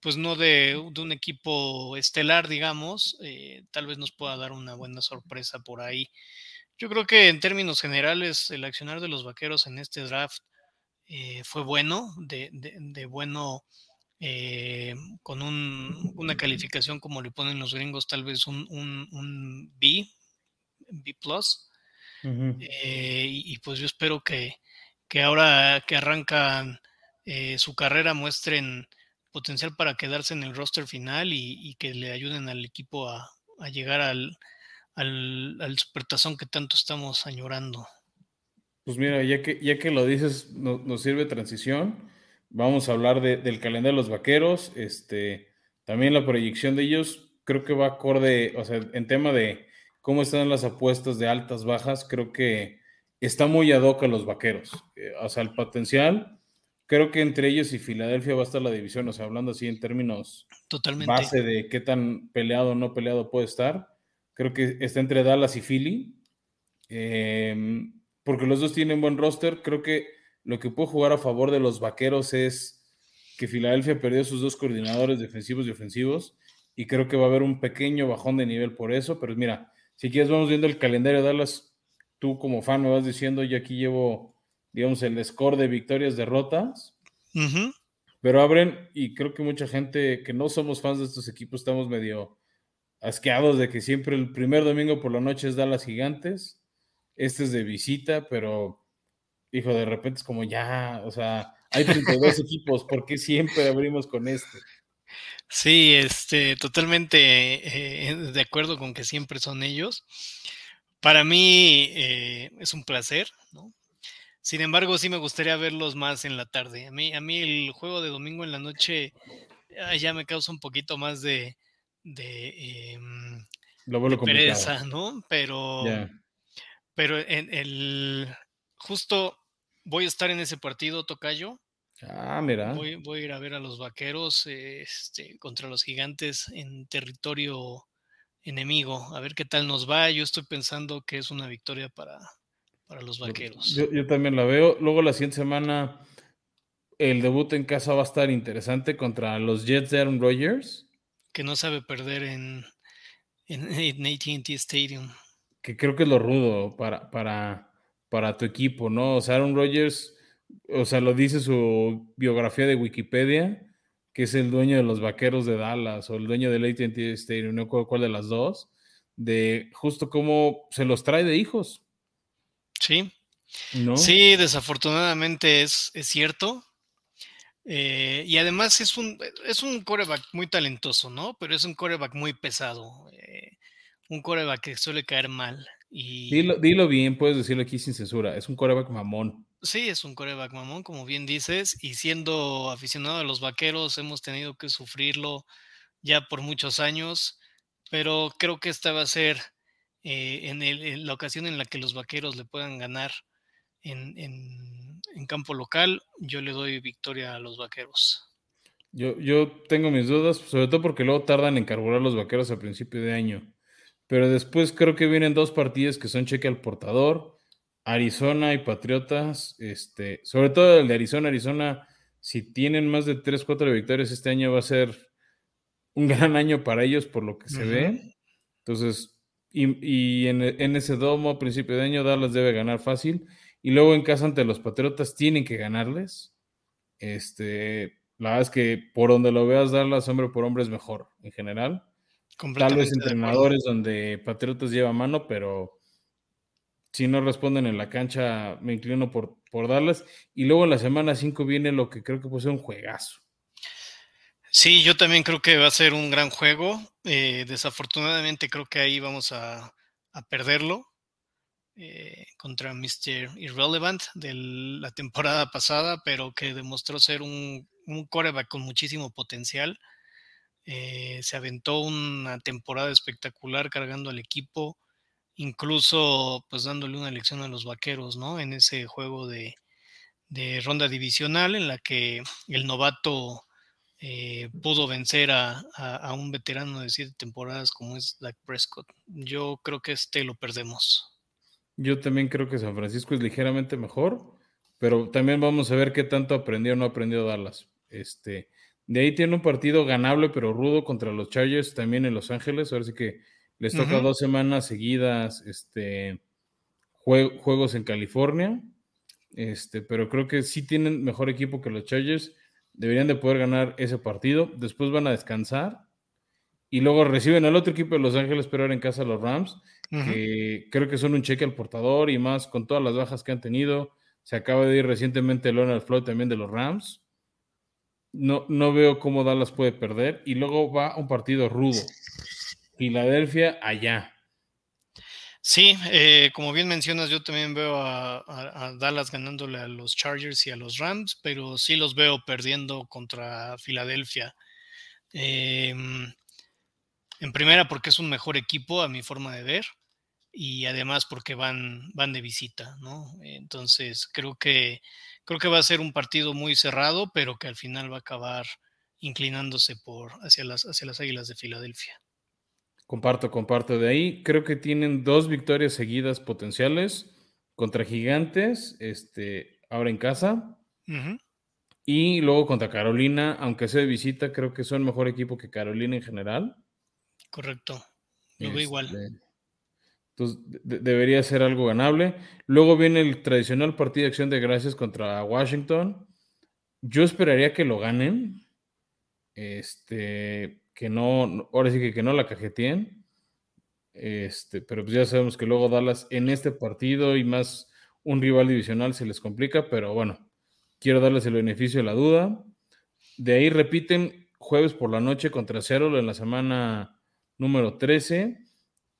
S2: pues no de, de un equipo estelar, digamos, eh, tal vez nos pueda dar una buena sorpresa por ahí. Yo creo que en términos generales el accionar de los vaqueros en este draft fue bueno, de, de, de bueno, eh, con un, una calificación como le ponen los gringos, tal vez un, un, un B, B plus. Eh, y, y, pues yo espero que, que ahora que arrancan eh, su carrera muestren potencial para quedarse en el roster final y, y que le ayuden al equipo a, a llegar al, al, al, supertazón que tanto estamos añorando.
S1: Pues mira, ya que, ya que lo dices, no, nos sirve transición. Vamos a hablar de, del calendario de los vaqueros. Este, también la proyección de ellos, creo que va acorde, o sea, en tema de cómo están las apuestas de altas, bajas, creo que está muy ad hoc a los vaqueros. Eh, o sea, el potencial, creo que entre ellos y Filadelfia va a estar la división, o sea, hablando así en términos
S2: Totalmente.
S1: base de qué tan peleado o no peleado puede estar. Creo que está entre Dallas y Philly. Eh, porque los dos tienen buen roster. Creo que lo que puede jugar a favor de los vaqueros es que Filadelfia perdió sus dos coordinadores defensivos y ofensivos. Y creo que va a haber un pequeño bajón de nivel por eso. Pero mira, si quieres, vamos viendo el calendario de Dallas. Tú, como fan, me vas diciendo. Yo aquí llevo, digamos, el score de victorias, derrotas.
S2: Uh -huh.
S1: Pero abren, y creo que mucha gente que no somos fans de estos equipos estamos medio asqueados de que siempre el primer domingo por la noche es Dallas Gigantes. Este es de visita, pero hijo, de repente es como ya, o sea, hay 32 equipos, ¿por qué siempre abrimos con este?
S2: Sí, este, totalmente eh, de acuerdo con que siempre son ellos. Para mí eh, es un placer, ¿no? Sin embargo, sí me gustaría verlos más en la tarde. A mí, a mí el juego de domingo en la noche ya me causa un poquito más de, de, eh,
S1: Lo
S2: de pereza, ¿no? Pero,
S1: yeah.
S2: pero en el justo voy a estar en ese partido, Tocayo.
S1: Ah, mira.
S2: Voy, voy, a ir a ver a los vaqueros este, contra los gigantes en territorio enemigo. A ver qué tal nos va. Yo estoy pensando que es una victoria para, para los vaqueros.
S1: Yo, yo, también la veo. Luego la siguiente semana el debut en casa va a estar interesante contra los Jets de Aaron Rodgers.
S2: Que no sabe perder en, en, en ATT Stadium.
S1: Que creo que es lo rudo para, para, para tu equipo, ¿no? O sea, Aaron Rodgers, o sea, lo dice su biografía de Wikipedia, que es el dueño de los vaqueros de Dallas o el dueño del ATT Stadium, no recuerdo cuál de las dos, de justo cómo se los trae de hijos.
S2: Sí.
S1: ¿No?
S2: Sí, desafortunadamente es, es cierto. Eh, y además es un, es un coreback muy talentoso, ¿no? Pero es un coreback muy pesado. Eh, un coreback que suele caer mal. Y...
S1: Dilo, dilo, bien, puedes decirlo aquí sin censura. Es un coreback mamón.
S2: Sí, es un coreback mamón, como bien dices. Y siendo aficionado a los vaqueros, hemos tenido que sufrirlo ya por muchos años. Pero creo que esta va a ser eh, en, el, en, la ocasión en la que los vaqueros le puedan ganar en, en, en, campo local, yo le doy victoria a los vaqueros.
S1: Yo, yo tengo mis dudas, sobre todo porque luego tardan en carburar los vaqueros a principio de año. Pero después creo que vienen dos partidos que son cheque al portador, Arizona y Patriotas. Este, sobre todo el de Arizona, Arizona, si tienen más de 3, 4 victorias este año va a ser un gran año para ellos por lo que se uh -huh. ve. Entonces, y, y en, en, ese domo a principio de año Dallas debe ganar fácil. Y luego en casa ante los Patriotas tienen que ganarles. Este, la verdad es que por donde lo veas, Dallas hombre por hombre es mejor en general. Tal vez entrenadores donde Patriotas lleva mano, pero si no responden en la cancha, me inclino por, por Dallas. Y luego en la semana 5 viene lo que creo que puede ser un juegazo.
S2: Sí, yo también creo que va a ser un gran juego. Eh, desafortunadamente creo que ahí vamos a, perderlo eh, contra Mr. Irrelevant de la temporada pasada, pero que demostró ser un, un coreback con muchísimo potencial. Eh, se aventó una temporada espectacular cargando al equipo, incluso pues dándole una lección a los vaqueros, ¿no? En ese juego de, de ronda divisional en la que el novato eh, pudo vencer a, un veterano de siete temporadas como es Dak Prescott. Yo creo que este lo perdemos.
S1: Yo también creo que San Francisco es ligeramente mejor, pero también vamos a ver qué tanto aprendió o no aprendió Dallas. Este, de ahí tiene un partido ganable pero rudo contra los Chargers también en Los Ángeles. Ahora sí que les toca dos semanas seguidas este, juegos en California. Este, pero creo que sí tienen mejor equipo que los Chargers deberían de poder ganar ese partido. Después van a descansar y luego reciben al otro equipo de Los Ángeles, pero ahora en casa los Rams, que creo que son un cheque al portador y más con todas las bajas que han tenido. Se acaba de ir recientemente Leonard Floyd también de los Rams. No, no veo cómo Dallas puede perder. Y luego va un partido rudo. Filadelfia allá.
S2: Sí, eh, como bien mencionas, yo también veo a, Dallas ganándole a los Chargers y a los Rams, pero sí los veo perdiendo contra Filadelfia. Em, en primera, porque es un mejor equipo, a mi forma de ver, y además porque van, van de visita, ¿no? Entonces, creo que, creo que va a ser un partido muy cerrado, pero que al final va a acabar inclinándose por hacia las, hacia las Águilas de Filadelfia.
S1: Comparto, comparto. De ahí creo que tienen dos victorias seguidas potenciales contra Gigantes, este, ahora en casa. Y luego contra Carolina, aunque sea de visita, creo que son mejor equipo que Carolina en general.
S2: Correcto. Lo veo igual.
S1: Entonces, debería ser algo ganable. Luego viene el tradicional partido de acción de gracias contra Washington. Yo esperaría que lo ganen. Este, que no, ahora sí que, que no la cajeteen. Este, pero pues ya sabemos que luego Dallas en este partido y más un rival divisional se les complica, pero bueno, quiero darles el beneficio de la duda. De ahí repiten jueves por la noche contra Seattle en la semana número 13.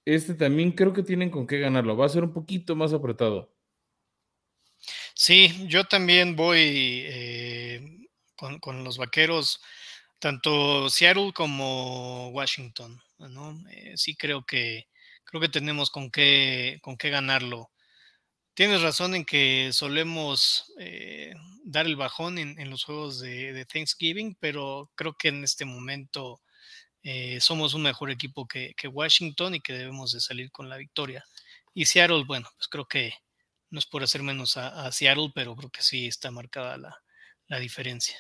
S1: Este también creo que tienen con qué ganarlo. Va a ser un poquito más apretado.
S2: Sí, yo también voy eh, con, con, los vaqueros tanto Seattle como Washington, ¿no? Eh, sí creo que creo que tenemos con qué con qué ganarlo. Tienes razón en que solemos eh, dar el bajón en, los juegos de, Thanksgiving, pero creo que en este momento eh, somos un mejor equipo que, Washington y que debemos de salir con la victoria. Y Seattle, bueno, pues creo que no es por hacer menos a, Seattle, pero creo que sí está marcada la diferencia.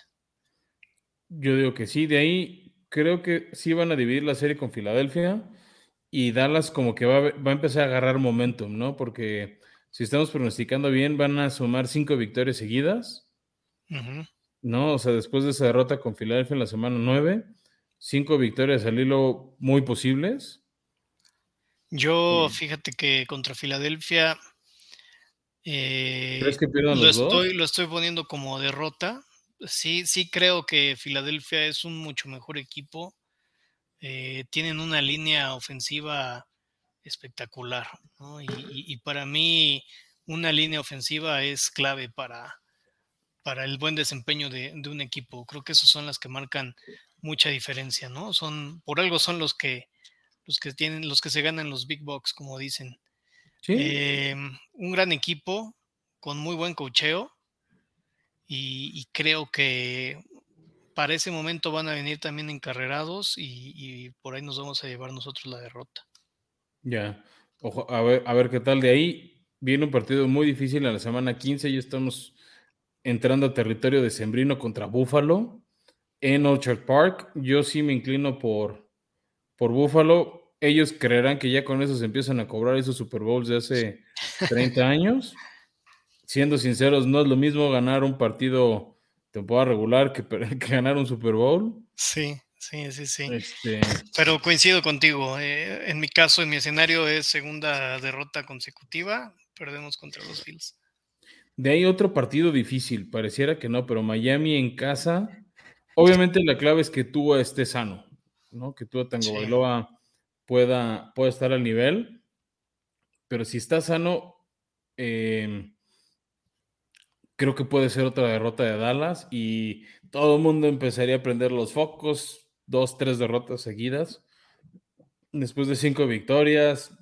S1: Yo digo que sí, de ahí creo que sí van a dividir la serie con Filadelfia y Dallas como que va, a empezar a agarrar momentum, ¿no? Porque si estamos pronosticando bien, van a sumar cinco victorias seguidas, ¿no? O sea, después de esa derrota con Filadelfia en la semana nueve, cinco victorias al hilo muy posibles.
S2: Yo, fíjate que contra Filadelfia...
S1: Eh, ¿Crees que pierdan los
S2: estoy, Lo estoy poniendo como derrota sí, sí creo que Filadelfia es un mucho mejor equipo. Eh, tienen una línea ofensiva espectacular, y, para mí una línea ofensiva es clave para, para el buen desempeño de, un equipo. Creo que esos son las que marcan mucha diferencia, ¿no? Son, por algo son los que, los que tienen, los que se ganan los big box, como dicen. Em, un gran equipo con muy buen cocheo y, creo que para ese momento van a venir también encarrerados y, por ahí nos vamos a llevar nosotros la derrota.
S1: Ya, Ojo, a, ver, a ver qué tal de ahí. Viene un partido muy difícil en la semana 15, ya estamos entrando a territorio de Sembrino contra Buffalo en Orchard Park. Yo sí me inclino por, por Buffalo. Ellos creerán que ya con eso se empiezan a cobrar esos Super Bowls de hace <laughs> 30 años siendo sinceros, no es lo mismo ganar un partido temporada regular que, <laughs> que ganar un Super Bowl.
S2: Sí, sí, sí, sí.
S1: Este,
S2: Pero coincido contigo. eh, en mi caso, en mi escenario es segunda derrota consecutiva. Perdemos contra los Bills.
S1: de ahí otro partido difícil, pareciera que no, pero Miami en casa. Obviamente la clave es que Tua esté sano, ¿no? Que Tua Tango
S2: Sí.
S1: Bailoa pueda, pueda estar al nivel. Pero si está sano, eh, creo que puede ser otra derrota de Dallas y todo el mundo empezaría a prender los focos, dos, tres derrotas seguidas. Después de cinco victorias,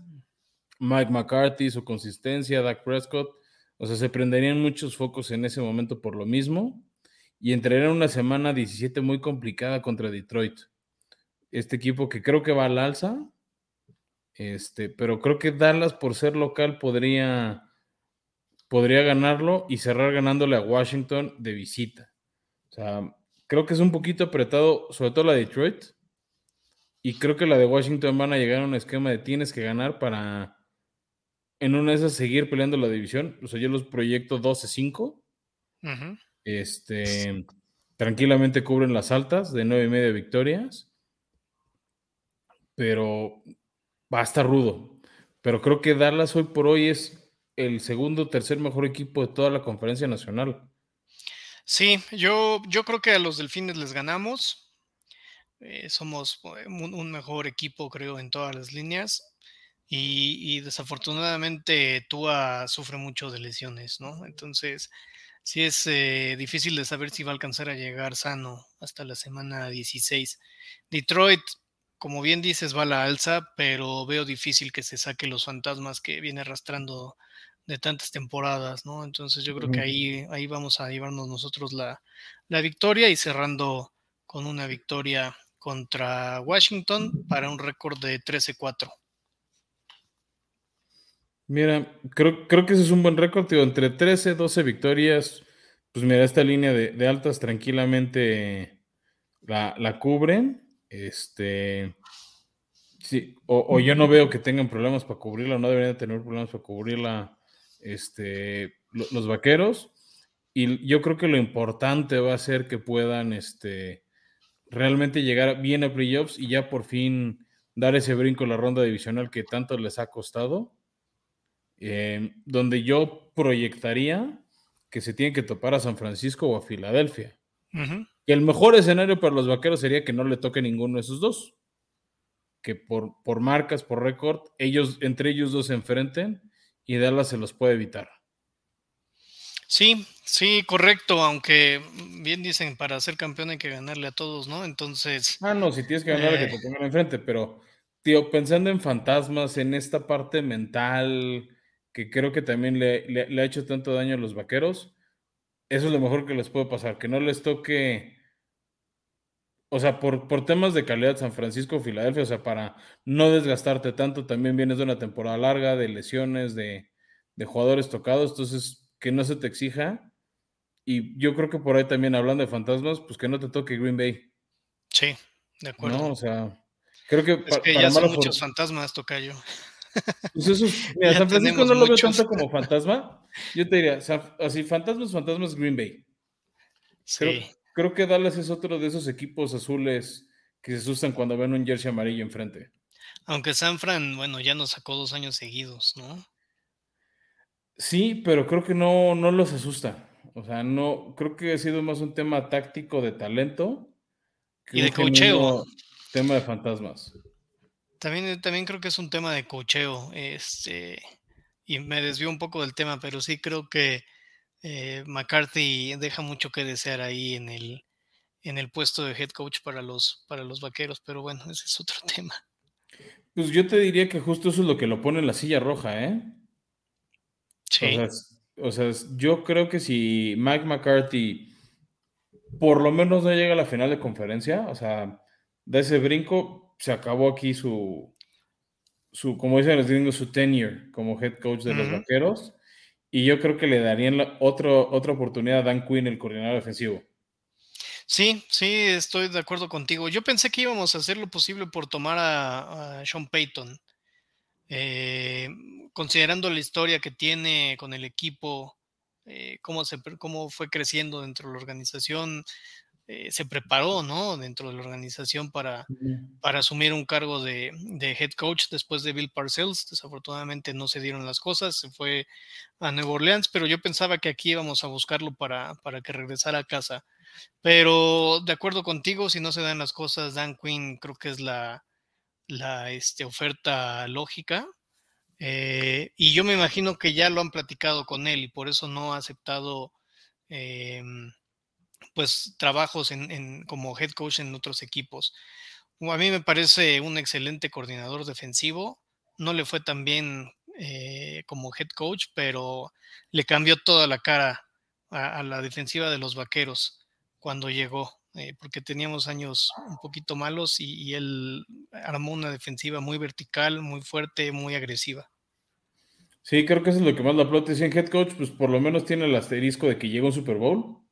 S1: Mike McCarthy, su consistencia, Dak Prescott, o sea, se prenderían muchos focos en ese momento por lo mismo y entrarían una semana 17 muy complicada contra Detroit. Este equipo que creo que va al alza, este, pero creo que Dallas por ser local podría podría ganarlo y cerrar ganándole a Washington de visita. O sea, creo que es un poquito apretado, sobre todo la de Detroit. Y creo que la de Washington van a llegar a un esquema de tienes que ganar para en una de esas seguir peleando la división. O sea, yo los proyecto 12-5.
S2: Ujú.
S1: Este, tranquilamente cubren las altas de nueve y media victorias. Pero va a estar rudo. Pero creo que Dallas hoy por hoy es el segundo o tercer mejor equipo de toda la conferencia nacional.
S2: Sí, yo, yo creo que a los Delfines les ganamos. Eh, somos eh, un, un mejor equipo, creo, en todas las líneas. Y, y desafortunadamente Tua sufre mucho de lesiones, ¿no? Entonces, sí es eh, difícil de saber si va a alcanzar a llegar sano hasta la semana 16. Detroit, como bien dices, va a la alza, pero veo difícil que se saque los fantasmas que viene arrastrando de tantas temporadas, ¿no? Entonces yo creo que ahí, ahí vamos a llevarnos nosotros la, la victoria y cerrando con una victoria contra Washington para un récord de 13-4.
S1: Mira, creo, creo que ese es un buen récord, tío, entre 13, 12 victorias. Pues mira, esta línea de, de altas tranquilamente la, la cubren. Este. Sí, o, o yo no veo que tengan problemas para cubrirla, no deberían de tener problemas para cubrirla este, lo- los vaqueros. Y yo creo que lo importante va a ser que puedan este, realmente llegar bien a playoffs y ya por fin dar ese brinco en la ronda divisional que tanto les ha costado. Eh, donde yo proyectaría que se tienen que topar a San Francisco o a Filadelfia. Y el mejor escenario para los vaqueros sería que no le toque ninguno de esos dos. Que por, por marcas, por récord, ellos, entre ellos dos se enfrenten y Dallas se los puede evitar.
S2: Sí, sí, correcto, aunque bien dicen, para ser campeón hay que ganarle a todos, ¿no? Entonces,
S1: Ah, no, si tienes que ganar, que
S2: Eh.
S1: te pongan enfrente, pero, tío, pensando en fantasmas, en esta parte mental que creo que también le, le- le ha hecho tanto daño a los vaqueros, eso es lo mejor que les puede pasar, que no les toque, o sea, por, por temas de calidad San Francisco Filadelfia, o sea, para no desgastarte tanto, también vienes de una temporada larga, de lesiones, de, de jugadores tocados, entonces que no se te exija. Y yo creo que por ahí también, hablando de fantasmas, pues que no te toque Green Bay.
S2: sí, de acuerdo.
S1: No, o sea, creo que,
S2: es que
S1: para
S2: ya son muchos fantasmas, Tocayo.
S1: Pues esos- mira, San Francisco no lo veo
S2: muchos.
S1: tanto como fantasma. Yo te diría, San- así, fantasmas, fantasmas, Green Bay. Creo,
S2: Sí,
S1: creo que Dallas es otro de esos equipos azules que se asustan cuando ven un jersey amarillo enfrente.
S2: aunque Sanfran, bueno, ya nos sacó dos años seguidos, ¿no?
S1: Sí, pero creo que no, no los asusta. O sea, no, creo que ha sido más un tema táctico de talento que
S2: Y de coacheo.
S1: tema de fantasmas.
S2: También, también creo que es un tema de cocheo, este, y me desvío un poco del tema, pero sí creo que eh, McCarthy deja mucho que desear ahí en el, en el puesto de head coach para los, para los vaqueros, pero bueno, ese es otro <laughs> tema.
S1: Pues yo te diría que justo eso es lo que lo pone en la silla roja, ¿eh?
S2: Sí,
S1: O sea, o sea, yo creo que si Mike McCarthy por lo menos no llega a la final de conferencia, o sea, da ese brinco, se acabó aquí su, su como dicen los gringos, su tenure como head coach de los vaqueros. Y yo creo que le darían la- otro, otra oportunidad a Dan Quinn, el coordinador defensivo.
S2: sí, sí, estoy de acuerdo contigo. Yo pensé que íbamos a hacer lo posible por tomar a, a Sean Payton, eh, considerando la historia que tiene con el equipo, eh, cómo, se, cómo fue creciendo dentro de la organización, eh, se preparó, ¿no? Dentro de la organización para, para asumir un cargo de, head coach después de Bill Parcells. Desafortunadamente no se dieron las cosas, se fue a Nueva Orleans, pero yo pensaba que aquí íbamos a buscarlo para, para que regresara a casa. Pero de acuerdo contigo, si no se dan las cosas, Dan Quinn creo que es la, la este, oferta lógica. Eh, y yo me imagino que ya lo han platicado con él y por eso no ha aceptado em, pues trabajos en, como head coach en otros equipos. A mí me parece un excelente coordinador defensivo. No le fue tan bien eh, como head coach, pero le cambió toda la cara a, la defensiva de los vaqueros cuando llegó, eh, porque teníamos años un poquito malos y, él armó una defensiva muy vertical, muy fuerte, muy agresiva.
S1: Sí, creo que eso es lo que más la aplaude. Si en head coach, pues por lo menos tiene el asterisco de que llegó un Super Bowl.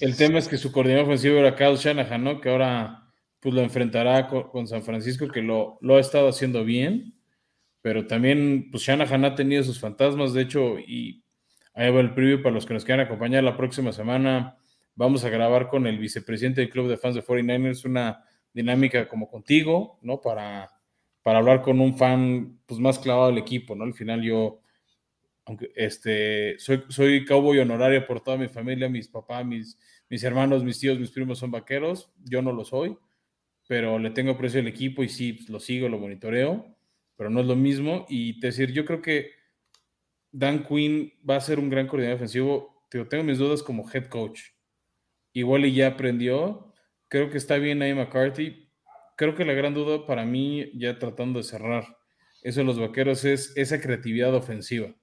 S1: El tema es que su coordinador ofensivo era Kyle Shanahan, ¿no? Que ahora pues lo enfrentará con, San Francisco, que lo, lo, ha estado haciendo bien, pero también pues Shanahan ha tenido sus fantasmas, de hecho, y ahí va el preview para los que nos quieran acompañar la próxima semana. Vamos a grabar con el vicepresidente del club de fans de 49ers una dinámica como contigo, ¿no? Para, para hablar con un fan pues más clavado del equipo, ¿no? Al final yo aunque este, soy, soy cowboy honorario por toda mi familia, mis papás, mis, mis hermanos, mis tíos, mis primos son vaqueros, yo no lo soy, pero le tengo precio al equipo y sí, pues, lo sigo, lo monitoreo, pero no es lo mismo. Y te decir, yo creo que Dan Quinn va a ser un gran coordinador defensivo. Tengo mis dudas como head coach. Igual y ya aprendió. Creo que está bien ahí McCarthy. Creo que la gran duda para mí, ya tratando de cerrar eso de los vaqueros, es esa creatividad ofensiva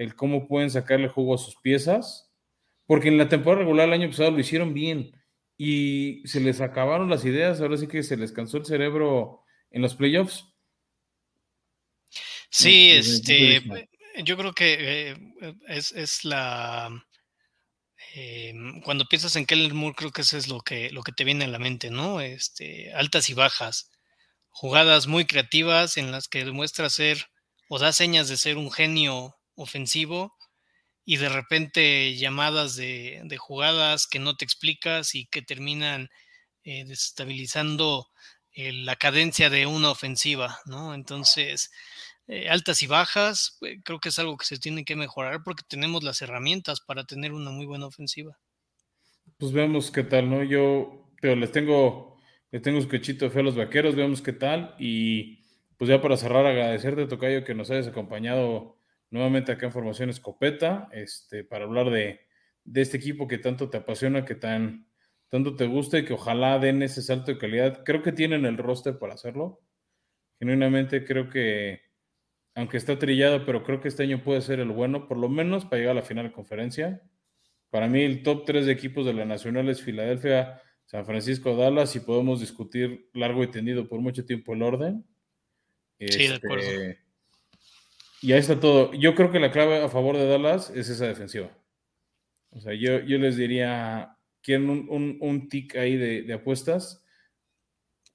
S1: el cómo pueden sacarle jugo a sus piezas, porque en la temporada regular el año pasado lo hicieron bien y se les acabaron las ideas, ahora sí que se les cansó el cerebro en los playoffs.
S2: Sí, este, yo creo que eh, es, la... Eh, cuando piensas en Keller Moore, creo que eso es lo que, lo que te viene a la mente, ¿no? Este, altas y bajas, jugadas muy creativas en las que demuestra ser o da señas de ser un genio ofensivo y de repente llamadas de, jugadas que no te explicas y que terminan eh, desestabilizando eh, la cadencia de una ofensiva, ¿no? Entonces, eh, altas y bajas, creo que es algo que se tiene que mejorar porque tenemos las herramientas para tener una muy buena ofensiva.
S1: Pues veamos qué tal, ¿no? Yo pero les tengo, les tengo un quechito de fe a los vaqueros, veamos qué tal. Y pues ya para cerrar, agradecerte, Tocayo, que nos hayas acompañado nuevamente acá en Formación Escopeta, este, para hablar de, este equipo que tanto te apasiona, que tan, tanto te gusta y que ojalá den ese salto de calidad. Creo que tienen el roster para hacerlo. Genuinamente creo que, aunque está trillado, pero creo que este año puede ser el bueno, por lo menos para llegar a la final de conferencia. Para mí el top 3 de equipos de la Nacional es Filadelfia, San Francisco, Dallas y podemos discutir largo y tendido por mucho tiempo el orden.
S2: Sí, de acuerdo.
S1: Y ahí está todo. Yo creo que la clave a favor de Dallas es esa defensiva. O sea, yo, yo les diría, quieren un, un, tic ahí de, apuestas,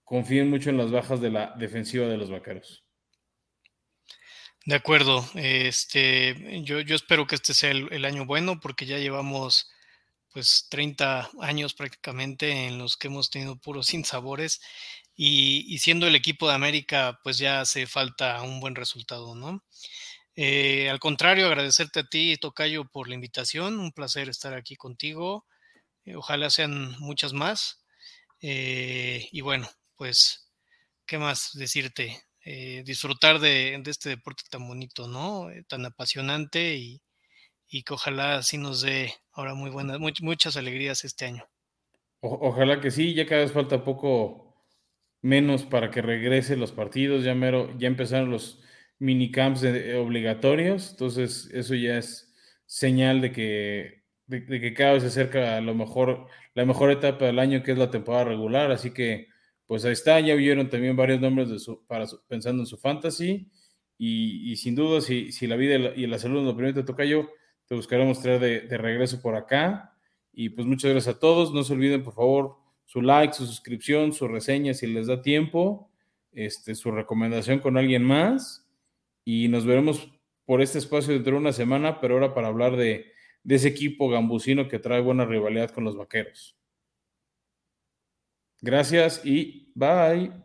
S1: confíen mucho en las bajas de la defensiva de los vaqueros.
S2: De acuerdo. Este, yo, yo espero que este sea el, año bueno porque ya llevamos pues 30 años prácticamente en los que hemos tenido puros <laughs> sinsabores y, y siendo el equipo de América pues ya hace falta un buen resultado, ¿no? Eh, al contrario, agradecerte a ti, Tocayo, por la invitación. Un placer estar aquí contigo. Eh, ojalá sean muchas más. Eh, y bueno, pues, ¿qué más decirte? disfrutar de, este deporte tan bonito, ¿no? tan apasionante y, que ojalá sí nos dé ahora muy buenas, muchas alegrías este año.
S1: ojalá que sí, ya cada vez falta poco menos para que regresen los partidos, ya mero, ya empezaron los minicamps obligatorios, entonces eso ya es señal de que, de, que cada vez se acerca a lo mejor, la mejor etapa del año que es la temporada regular, así que pues ahí está, ya vieron también varios nombres de su, para pensando en su fantasy y, sin duda si, si, la vida y la, salud nos lo permite toca yo, te buscaremos traer de, de regreso por acá y pues muchas gracias a todos, no se olviden por favor su like, su suscripción, su reseña si les da tiempo, este, su recomendación con alguien más y nos veremos por este espacio dentro de una semana, pero ahora para hablar de, de ese equipo gambusino que trae buena rivalidad con los vaqueros. Gracias y bye.